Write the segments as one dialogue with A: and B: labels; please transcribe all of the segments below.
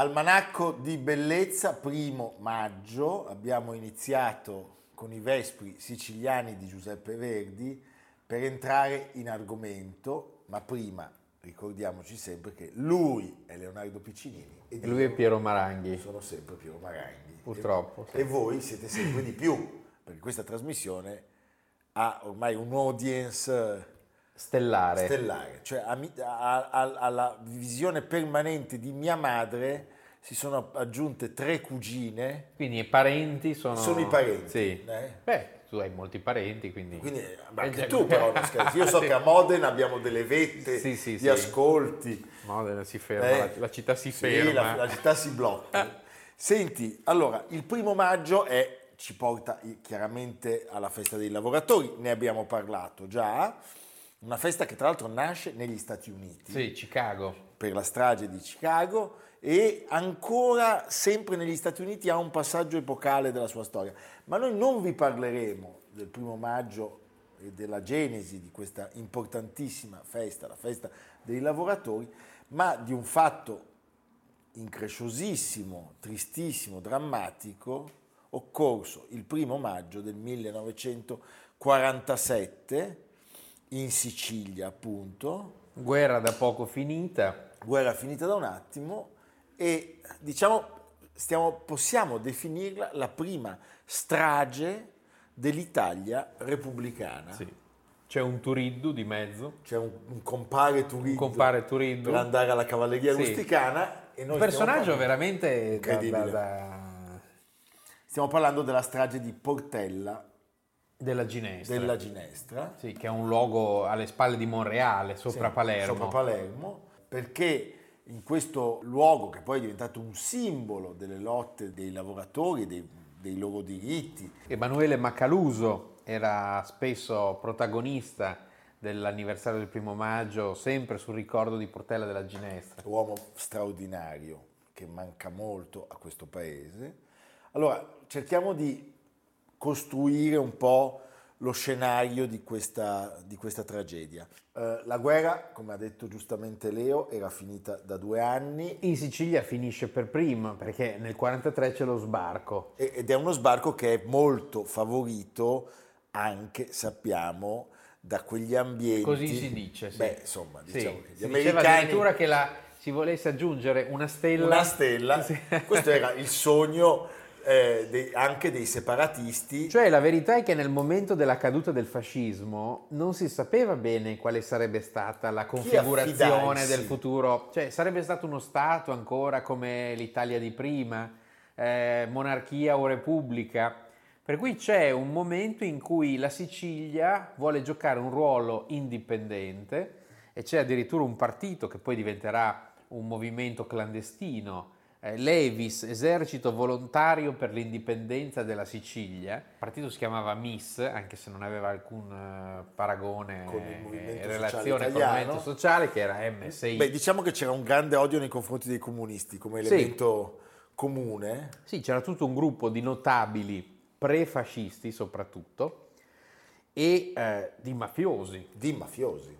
A: Almanacco di bellezza, primo maggio, abbiamo iniziato con i Vespri siciliani di Giuseppe Verdi per entrare in argomento, ma prima ricordiamoci sempre che lui è Leonardo Piccinini
B: e lui è Piero Maranghi.
A: Sono sempre Piero Maranghi.
B: Purtroppo.
A: E, sì. e voi siete sempre di più, perché questa trasmissione ha ormai un audience
B: stellare.
A: stellare. Cioè alla visione permanente di mia madre si sono aggiunte tre cugine.
B: Quindi i parenti sono...
A: Sono i parenti.
B: Sì. Eh? Beh, tu hai molti parenti, quindi...
A: quindi anche tu però, io so che a Modena abbiamo delle vette sì, sì, di sì. ascolti.
B: Modena si ferma, eh, la, la, città si ferma.
A: La, la città si blocca. Senti, allora, il primo maggio è, ci porta chiaramente alla festa dei lavoratori, ne abbiamo parlato già una festa che tra l'altro nasce negli Stati Uniti.
B: Sì, Chicago.
A: Per la strage di Chicago e ancora sempre negli Stati Uniti ha un passaggio epocale della sua storia. Ma noi non vi parleremo del primo maggio e della genesi di questa importantissima festa, la festa dei lavoratori, ma di un fatto incresciosissimo, tristissimo, drammatico, occorso il primo maggio del 1947 in Sicilia appunto.
B: Guerra da poco finita.
A: Guerra finita da un attimo e diciamo stiamo, possiamo definirla la prima strage dell'Italia repubblicana.
B: Sì. C'è un Turiddu di mezzo.
A: C'è un, un compare Turiddu.
B: Un compare Turiddu.
A: Per andare alla cavalleria sì. rusticana.
B: E noi un personaggio veramente incredibile. Da, da...
A: Stiamo parlando della strage di Portella
B: della Ginestra.
A: Della Ginestra.
B: Sì, che è un luogo alle spalle di Monreale, sopra sì, Palermo.
A: Sopra Palermo, perché in questo luogo, che poi è diventato un simbolo delle lotte dei lavoratori, dei, dei loro diritti.
B: Emanuele Macaluso era spesso protagonista dell'anniversario del primo maggio, sempre sul ricordo di Portella della Ginestra.
A: Uomo straordinario che manca molto a questo paese. Allora, cerchiamo di costruire un po' lo scenario di questa, di questa tragedia. Eh, la guerra, come ha detto giustamente Leo, era finita da due anni.
B: In Sicilia finisce per prima, perché nel 1943 c'è lo sbarco.
A: Ed è uno sbarco che è molto favorito anche, sappiamo, da quegli ambienti.
B: Così si dice, sì.
A: Beh, insomma, diciamo sì. che gli
B: si
A: americani...
B: diceva addirittura che la, si volesse aggiungere una stella.
A: Una stella, sì. questo era il sogno eh, dei, anche dei separatisti.
B: Cioè la verità è che nel momento della caduta del fascismo non si sapeva bene quale sarebbe stata la configurazione del futuro, cioè sarebbe stato uno Stato ancora come l'Italia di prima, eh, monarchia o repubblica. Per cui c'è un momento in cui la Sicilia vuole giocare un ruolo indipendente e c'è addirittura un partito che poi diventerà un movimento clandestino eh, Levis, esercito volontario per l'indipendenza della Sicilia. Il partito si chiamava MIS, anche se non aveva alcun uh, paragone in relazione con il movimento sociale, che era MSI.
A: Beh, diciamo che c'era un grande odio nei confronti dei comunisti come elemento sì. comune.
B: Sì, c'era tutto un gruppo di notabili prefascisti soprattutto e eh, di mafiosi.
A: Di mafiosi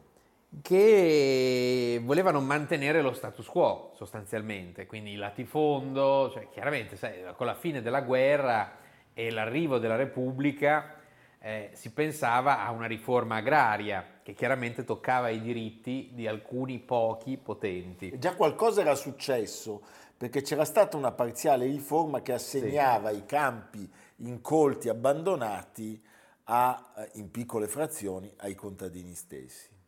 B: che volevano mantenere lo status quo sostanzialmente, quindi il latifondo, cioè chiaramente sai, con la fine della guerra e l'arrivo della Repubblica eh, si pensava a una riforma agraria che chiaramente toccava i diritti di alcuni pochi potenti.
A: Già qualcosa era successo perché c'era stata una parziale riforma che assegnava sì. i campi incolti, abbandonati a, eh, in piccole frazioni ai contadini stessi.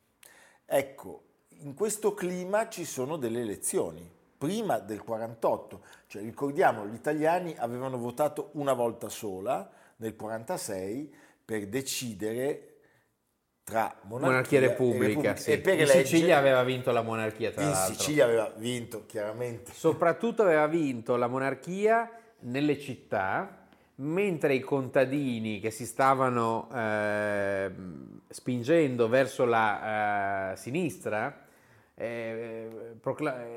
A: Ecco, in questo clima ci sono delle elezioni prima del 48, cioè ricordiamo gli italiani avevano votato una volta sola nel 46 per decidere tra monarchia,
B: monarchia e repubblica, e, repubblica.
A: Sì.
B: e per in eleggere, Sicilia aveva vinto la monarchia tra
A: in
B: l'altro.
A: Sicilia aveva vinto chiaramente
B: soprattutto aveva vinto la monarchia nelle città mentre i contadini che si stavano eh, spingendo verso la eh, sinistra eh,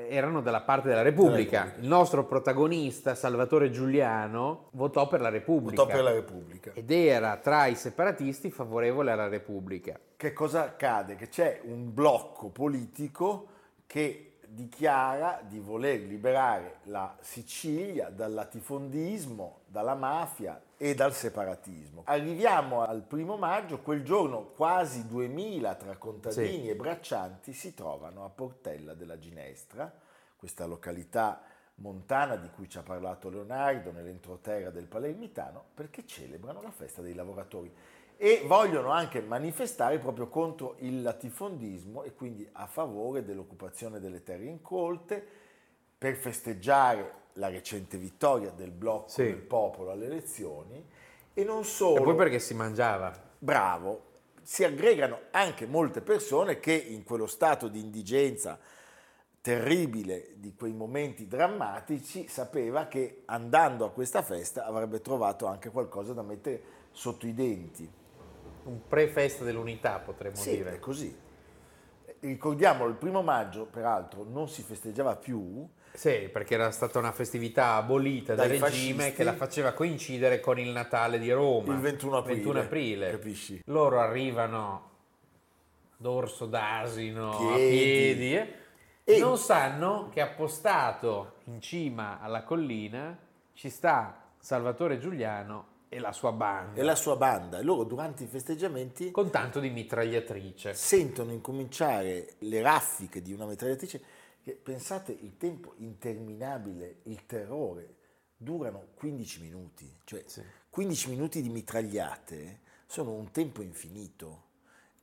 B: erano dalla parte della Repubblica. Repubblica. Il nostro protagonista, Salvatore Giuliano, votò per la Repubblica.
A: Votò per la Repubblica.
B: Ed era tra i separatisti favorevole alla Repubblica.
A: Che cosa accade? Che c'è un blocco politico che dichiara di voler liberare la Sicilia dal latifondismo, dalla mafia e dal separatismo. Arriviamo al primo maggio, quel giorno quasi 2000 tra contadini sì. e braccianti si trovano a Portella della Ginestra, questa località montana di cui ci ha parlato Leonardo nell'entroterra del Palermitano, perché celebrano la festa dei lavoratori e vogliono anche manifestare proprio contro il latifondismo e quindi a favore dell'occupazione delle terre incolte per festeggiare la recente vittoria del blocco sì. del popolo alle elezioni e non solo.
B: E poi perché si mangiava.
A: Bravo, si aggregano anche molte persone che in quello stato di indigenza terribile di quei momenti drammatici sapeva che andando a questa festa avrebbe trovato anche qualcosa da mettere sotto i denti
B: un pre-festa dell'unità, potremmo
A: sì,
B: dire.
A: È così. Ricordiamo, il primo maggio, peraltro, non si festeggiava più.
B: Sì, perché era stata una festività abolita dal regime
A: fascisti.
B: che la faceva coincidere con il Natale di Roma.
A: Il 21 aprile.
B: 21 aprile.
A: Capisci?
B: Loro arrivano dorso d'asino, piedi. a piedi, eh? e non sanno che appostato in cima alla collina ci sta Salvatore Giuliano e la sua banda.
A: E la sua banda. Loro durante i festeggiamenti...
B: Con tanto di mitragliatrice.
A: Sentono incominciare le raffiche di una mitragliatrice pensate, il tempo interminabile, il terrore, durano 15 minuti. Cioè, sì. 15 minuti di mitragliate sono un tempo infinito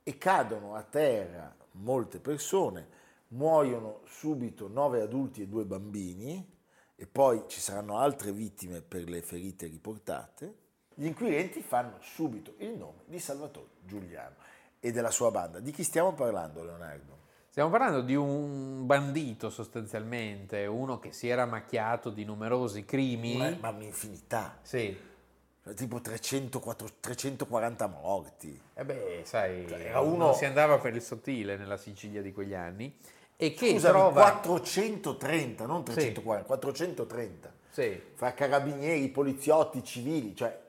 A: e cadono a terra molte persone, muoiono subito 9 adulti e 2 bambini e poi ci saranno altre vittime per le ferite riportate gli inquirenti fanno subito il nome di Salvatore Giuliano e della sua banda. Di chi stiamo parlando, Leonardo?
B: Stiamo parlando di un bandito sostanzialmente, uno che si era macchiato di numerosi crimini.
A: Ma, ma un'infinità.
B: Sì.
A: Cioè, tipo 300, 340 morti.
B: E eh beh, sai,
A: cioè, era uno...
B: si andava per il sottile nella Sicilia di quegli anni. E che
A: Scusami,
B: trova...
A: 430, non 340, sì. 430.
B: Sì.
A: Fra carabinieri, poliziotti, civili, cioè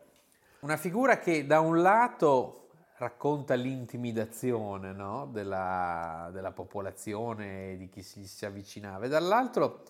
B: una figura che da un lato racconta l'intimidazione no? della, della, popolazione, di chi si, si avvicinava, e dall'altro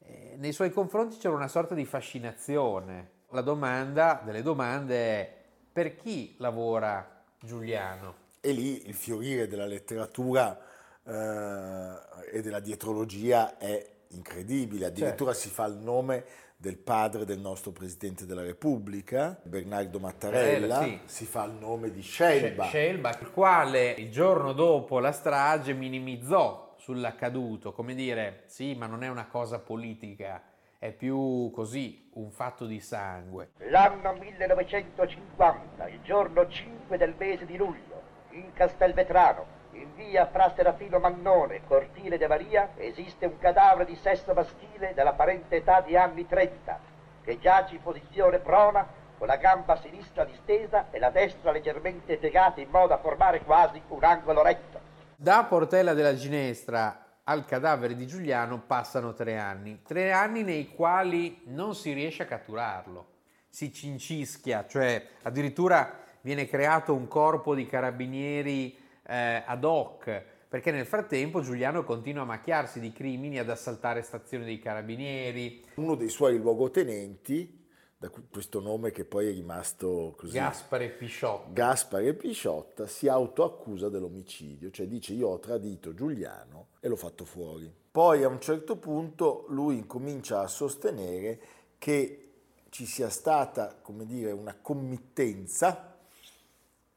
B: eh, nei suoi confronti c'era una sorta di fascinazione. La domanda delle domande è per chi lavora Giuliano?
A: E lì il fiorire della letteratura eh, e della dietrologia è incredibile, addirittura certo. si fa il nome del padre del nostro Presidente della Repubblica, Bernardo Mattarella, sì. si fa il nome di Scelba.
B: Scelba, il quale il giorno dopo la strage minimizzò sull'accaduto, come dire, sì, ma non è una cosa politica, è più così, un fatto di sangue.
C: L'anno 1950, il giorno 5 del mese di luglio, in Castelvetrano, in via Fra Serafino Mannone, cortile de Maria, esiste un cadavere di sesso maschile dell'apparente età di anni 30, che giace in posizione prona, con la gamba sinistra distesa e la destra leggermente piegata in modo da formare quasi un angolo retto.
B: Da Portella della Ginestra al cadavere di Giuliano passano tre anni, tre anni nei quali non si riesce a catturarlo, si cincischia, cioè addirittura viene creato un corpo di carabinieri eh, ad hoc, perché nel frattempo Giuliano continua a macchiarsi di crimini, ad assaltare stazioni dei carabinieri.
A: Uno dei suoi luogotenenti, da questo nome che poi è rimasto così.
B: Gaspare Pisciotta.
A: Gaspare Pisciotta si autoaccusa dell'omicidio, cioè dice io ho tradito Giuliano e l'ho fatto fuori. Poi a un certo punto lui incomincia a sostenere che ci sia stata, come dire, una committenza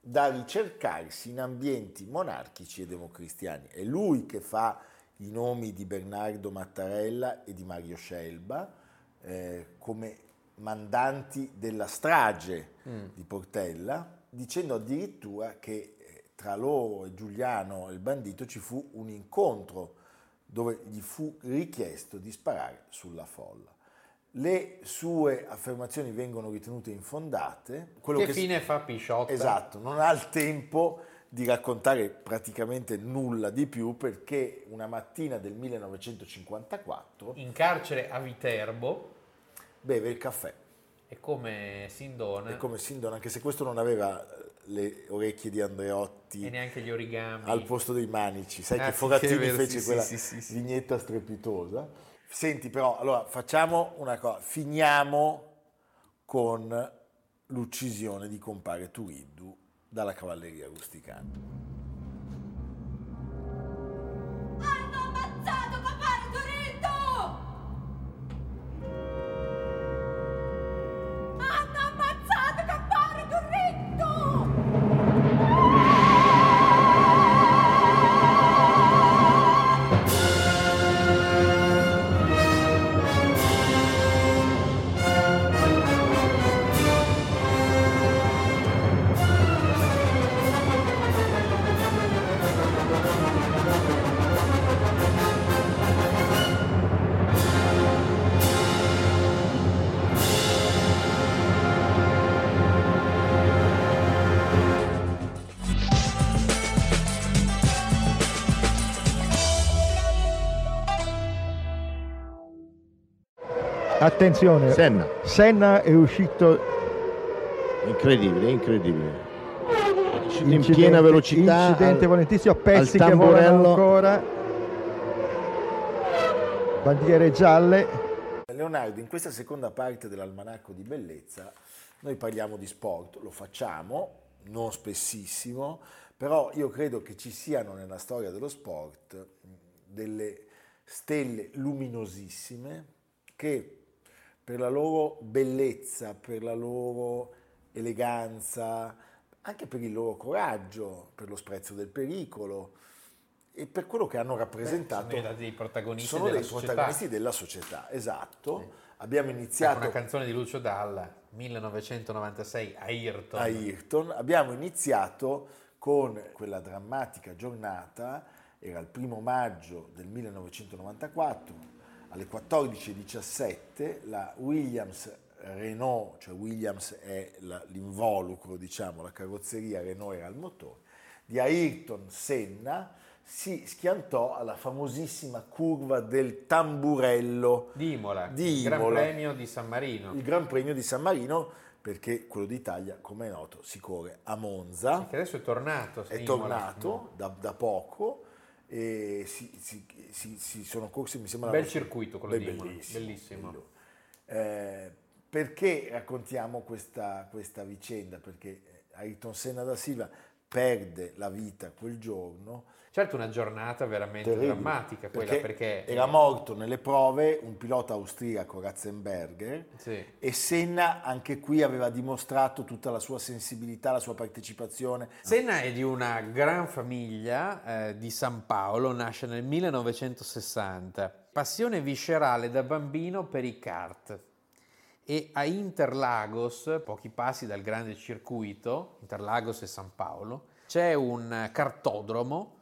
A: da ricercarsi in ambienti monarchici e democristiani. È lui che fa i nomi di Bernardo Mattarella e di Mario Scelba eh, come mandanti della strage mm. di Portella, dicendo addirittura che eh, tra loro e Giuliano il bandito ci fu un incontro dove gli fu richiesto di sparare sulla folla. Le sue affermazioni vengono ritenute infondate.
B: Quello che, che fine fa Pisciotta?
A: Esatto, non ha il tempo di raccontare praticamente nulla di più perché una mattina del 1954
B: in carcere a Viterbo
A: beve il caffè.
B: È come Sindona.
A: È come Sindona, anche se questo non aveva le orecchie di Andreotti.
B: E neanche gli origami.
A: Al posto dei manici. Sai ah, che Forattini fece sì, quella sì, sì, vignetta strepitosa. Senti però, allora facciamo una cosa, finiamo con l'uccisione di compare Turiddu dalla cavalleria rusticana.
D: Attenzione,
E: Senna.
D: Senna è uscito
E: incredibile, incredibile. In piena velocità.
D: Incidente volentissimo, pezzi che volano ancora. Bandiere gialle.
A: Leonardo, in questa seconda parte dell'almanacco di bellezza noi parliamo di sport, lo facciamo, non spessissimo, però io credo che ci siano nella storia dello sport delle stelle luminosissime che per la loro bellezza, per la loro eleganza, anche per il loro coraggio, per lo sprezzo del pericolo e per quello che hanno rappresentato.
B: Beh, sono dei protagonisti,
A: sono
B: della,
A: dei
B: società.
A: protagonisti della società. Esatto. Sì. Abbiamo iniziato...
B: Una canzone di Lucio Dalla, 1996, Ayrton.
A: Ayrton. Abbiamo iniziato con quella drammatica giornata, era il primo maggio del 1994, alle 14.17 la Williams Renault, cioè Williams è l'involucro, diciamo, la carrozzeria, Renault era il motore, di Ayrton Senna si schiantò alla famosissima curva del tamburello
B: di Imola, di Imola, il Gran Premio di San Marino.
A: Il Gran Premio di San Marino perché quello d'Italia, come è noto, si corre a Monza.
B: Sì, che adesso è tornato.
A: È Imola. tornato da, da poco e si, si, si, si, sono corsi, mi sembra...
B: Un bel circuito quello di bellissimo. bellissimo.
A: Eh, perché raccontiamo questa, questa, vicenda? Perché Ayrton Senna da Silva perde la vita quel giorno
B: Certo una giornata veramente Terribile, drammatica quella perché, perché,
A: era morto nelle prove un pilota austriaco Ratzenberger sì. e Senna anche qui aveva dimostrato tutta la sua sensibilità, la sua partecipazione.
B: Senna è di una gran famiglia eh, di San Paolo, nasce nel 1960, passione viscerale da bambino per i kart e a Interlagos, pochi passi dal grande circuito, Interlagos e San Paolo, c'è un cartodromo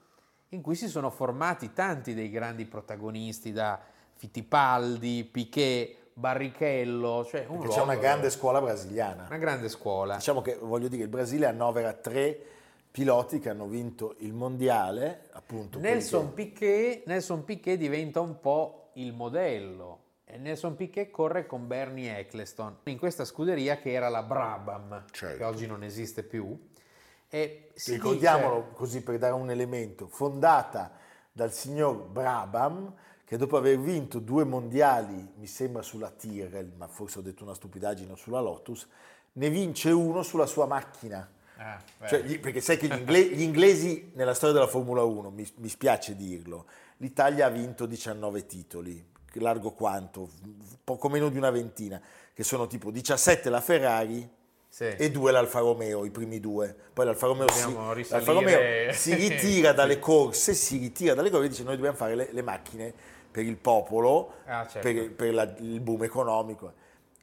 B: in cui si sono formati tanti dei grandi protagonisti, da Fittipaldi, Piquet, Barrichello. Cioè un
A: c'è una grande scuola brasiliana.
B: Una grande scuola.
A: Diciamo che, voglio dire, il Brasile annovera tre piloti che hanno vinto il mondiale, appunto.
B: Nelson, che... Piquet, Nelson Piquet diventa un po' il modello. Nelson Piquet corre con Bernie Eccleston in questa scuderia che era la Brabham, certo. che oggi non esiste più
A: e Ricordiamolo dice... così per dare un elemento, fondata dal signor Brabham, che dopo aver vinto due mondiali, mi sembra sulla Tyrrell, ma forse ho detto una stupidaggine, sulla Lotus, ne vince uno sulla sua macchina. Ah, cioè, perché sai che gli, ingle- gli, inglesi nella storia della Formula 1, mi, mi spiace dirlo, l'Italia ha vinto 19 titoli, largo quanto, poco meno di una ventina, che sono tipo 17 la Ferrari, sì. e due l'Alfa Romeo, i primi due. Poi l'Alfa Romeo, si, l'Alfa Romeo si, ritira dalle corse, si ritira dalle corse e dice noi dobbiamo fare le, le macchine per il popolo, ah, certo. per, per la, il boom economico.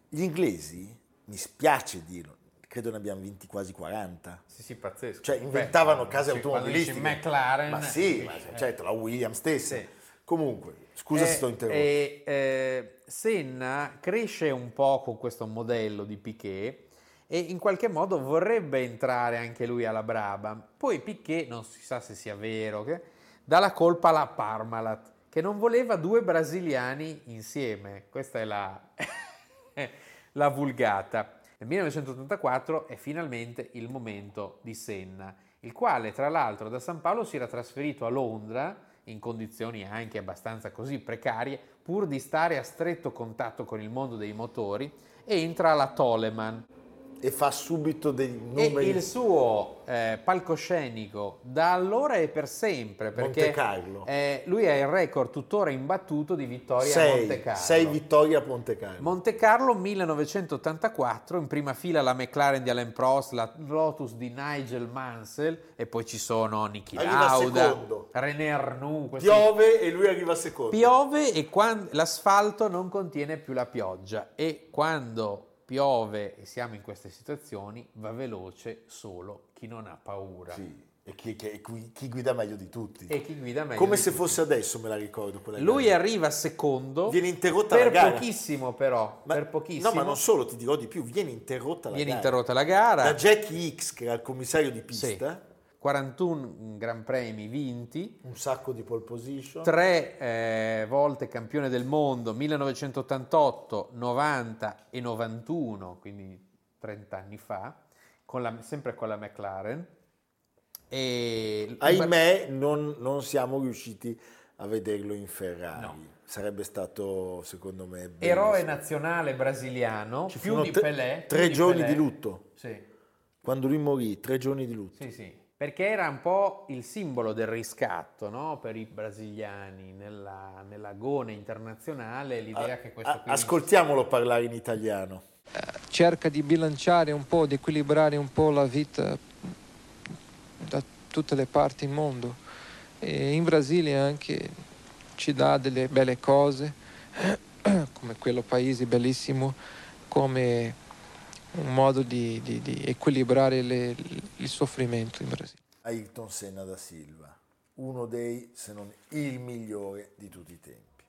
A: Gli inglesi, mi spiace dirlo, credo ne abbiamo vinti quasi 40.
B: Sì, sì, pazzesco.
A: Cioè inventavano Beh, case automobilistiche.
B: McLaren.
A: Ma sì, ma, certo, la Williams stessa. Sì. Comunque, scusa
B: eh,
A: se sto interrompendo.
B: Eh, eh, Senna cresce un po' con questo modello di Piquet e in qualche modo vorrebbe entrare anche lui alla Brabham. Poi Piquet, non si sa se sia vero, che, dà la colpa alla Parmalat, che non voleva due brasiliani insieme. Questa è la, la vulgata. Nel 1984 è finalmente il momento di Senna, il quale tra l'altro da San Paolo si era trasferito a Londra in condizioni anche abbastanza così precarie, pur di stare a stretto contatto con il mondo dei motori, entra alla Toleman,
A: e fa subito dei numeri.
B: E il suo eh, palcoscenico da allora e per sempre, perché
A: Monte Carlo.
B: Eh, lui ha il record tuttora imbattuto di vittorie
A: sei,
B: a Monte Carlo.
A: Sei vittorie a Monte Carlo.
B: Monte Carlo 1984, in prima fila la McLaren di Alain Prost, la Lotus di Nigel Mansell e poi ci sono Niki Lauda, René Arnoux.
A: Questi... Piove e lui arriva secondo.
B: Piove e quando... l'asfalto non contiene più la pioggia e quando piove e siamo in queste situazioni, va veloce solo chi non ha paura.
A: Sì. E chi, chi, chi, guida meglio di tutti.
B: E chi guida meglio
A: Come se fosse adesso, me la ricordo.
B: Lui gara. arriva secondo.
A: Viene interrotta
B: la
A: gara.
B: Per pochissimo, però.
A: Ma,
B: per pochissimo.
A: No, ma non solo, ti dirò di più. Viene interrotta la
B: viene
A: gara.
B: Viene interrotta la gara.
A: Da Jackie X, che era il commissario di pista.
B: Sì 41 Gran Premi vinti,
A: un sacco di pole position,
B: tre eh, volte campione del mondo 1988, 90 e 91, quindi 30 anni fa, con la, sempre con la McLaren.
A: E... Ahimè non, non, siamo riusciti a vederlo in Ferrari. No. Sarebbe stato, secondo me,
B: eroe nazionale brasiliano, Ci più di Pelé.
A: Tre
B: più
A: giorni
B: di, Pelé.
A: di lutto.
B: Sì.
A: Quando lui morì, tre giorni di lutto.
B: Sì, sì perché era un po' il simbolo del riscatto no? per i brasiliani nella, nell'agone internazionale, l'idea a, che questo...
A: Qui... Ascoltiamolo parlare in italiano.
F: Eh, cerca di bilanciare un po', di equilibrare un po' la vita da tutte le parti del mondo. E in Brasile anche ci dà delle belle cose, come quello paese bellissimo, come un modo di, di, di equilibrare le, il soffrimento in Brasile.
A: Ayrton Senna da Silva, uno dei, se non il migliore di tutti i tempi.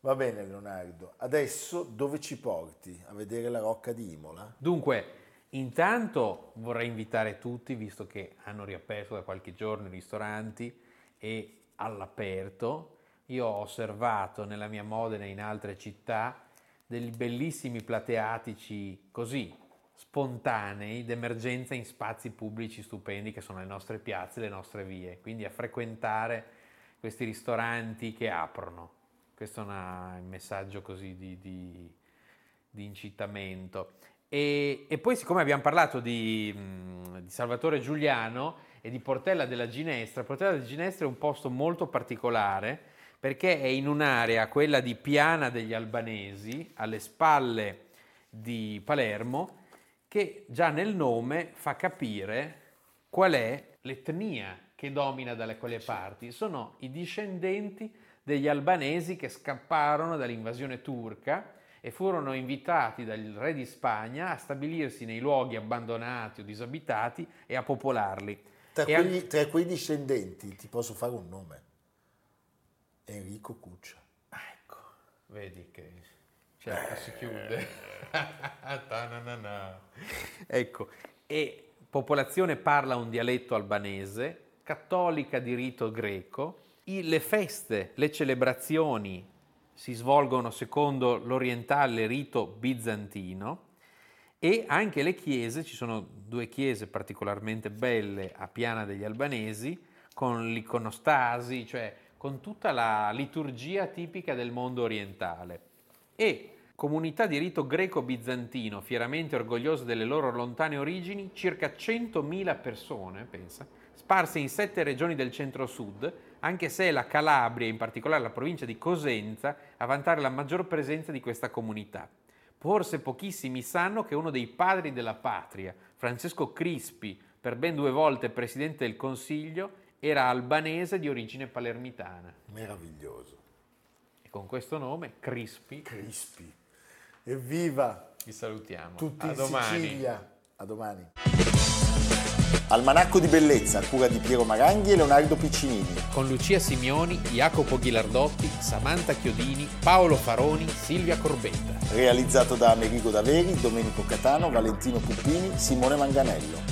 A: Va bene Leonardo, adesso dove ci porti? A vedere la rocca di Imola?
B: Dunque, intanto vorrei invitare tutti, visto che hanno riaperto da qualche giorno i ristoranti e all'aperto, io ho osservato nella mia Modena e in altre città degli bellissimi plateatici così spontanei d'emergenza in spazi pubblici stupendi che sono le nostre piazze, le nostre vie, quindi a frequentare questi ristoranti che aprono. Questo è una, un messaggio così di, di, di incitamento. E, e, poi siccome abbiamo parlato di, di, Salvatore Giuliano e di Portella della Ginestra, Portella della Ginestra è un posto molto particolare perché è in un'area, quella di Piana degli Albanesi, alle spalle di Palermo, che già nel nome fa capire qual è l'etnia che domina dalle quelle parti. Sono i discendenti degli albanesi che scapparono dall'invasione turca e furono invitati dal re di Spagna a stabilirsi nei luoghi abbandonati o disabitati e a popolarli.
A: Tra, quegli, tra quei discendenti ti posso fare un nome. Enrico Cuccia.
B: Ecco, vedi che certo si chiude. ecco, e popolazione parla un dialetto albanese, cattolica di rito greco, le feste, le celebrazioni si svolgono secondo l'orientale rito bizantino e anche le chiese, ci sono due chiese particolarmente belle a Piana degli Albanesi, con l'iconostasi, cioè con tutta la liturgia tipica del mondo orientale. E comunità di rito greco-bizantino, fieramente orgogliose delle loro lontane origini, circa 100.000 persone, pensa, sparse in sette regioni del centro-sud, anche se è la Calabria, in particolare la provincia di Cosenza, a vantare la maggior presenza di questa comunità. Forse pochissimi sanno che uno dei padri della patria, Francesco Crispi, per ben due volte presidente del Consiglio, era albanese di origine palermitana.
A: Meraviglioso.
B: E con questo nome, Crispi,
A: Crispi. Evviva
B: vi salutiamo.
A: tutti
B: A
A: in
B: domani.
A: Sicilia. A domani. Almanacco di bellezza a cura di Piero Maranghi e Leonardo Piccinini.
G: Con Lucia Simioni, Jacopo Ghilardotti, Samantha Chiodini, Paolo Faroni, Silvia Corbetta.
A: Realizzato da Amerigo Daveri, Domenico Catano, Valentino Puppini, Simone Manganello.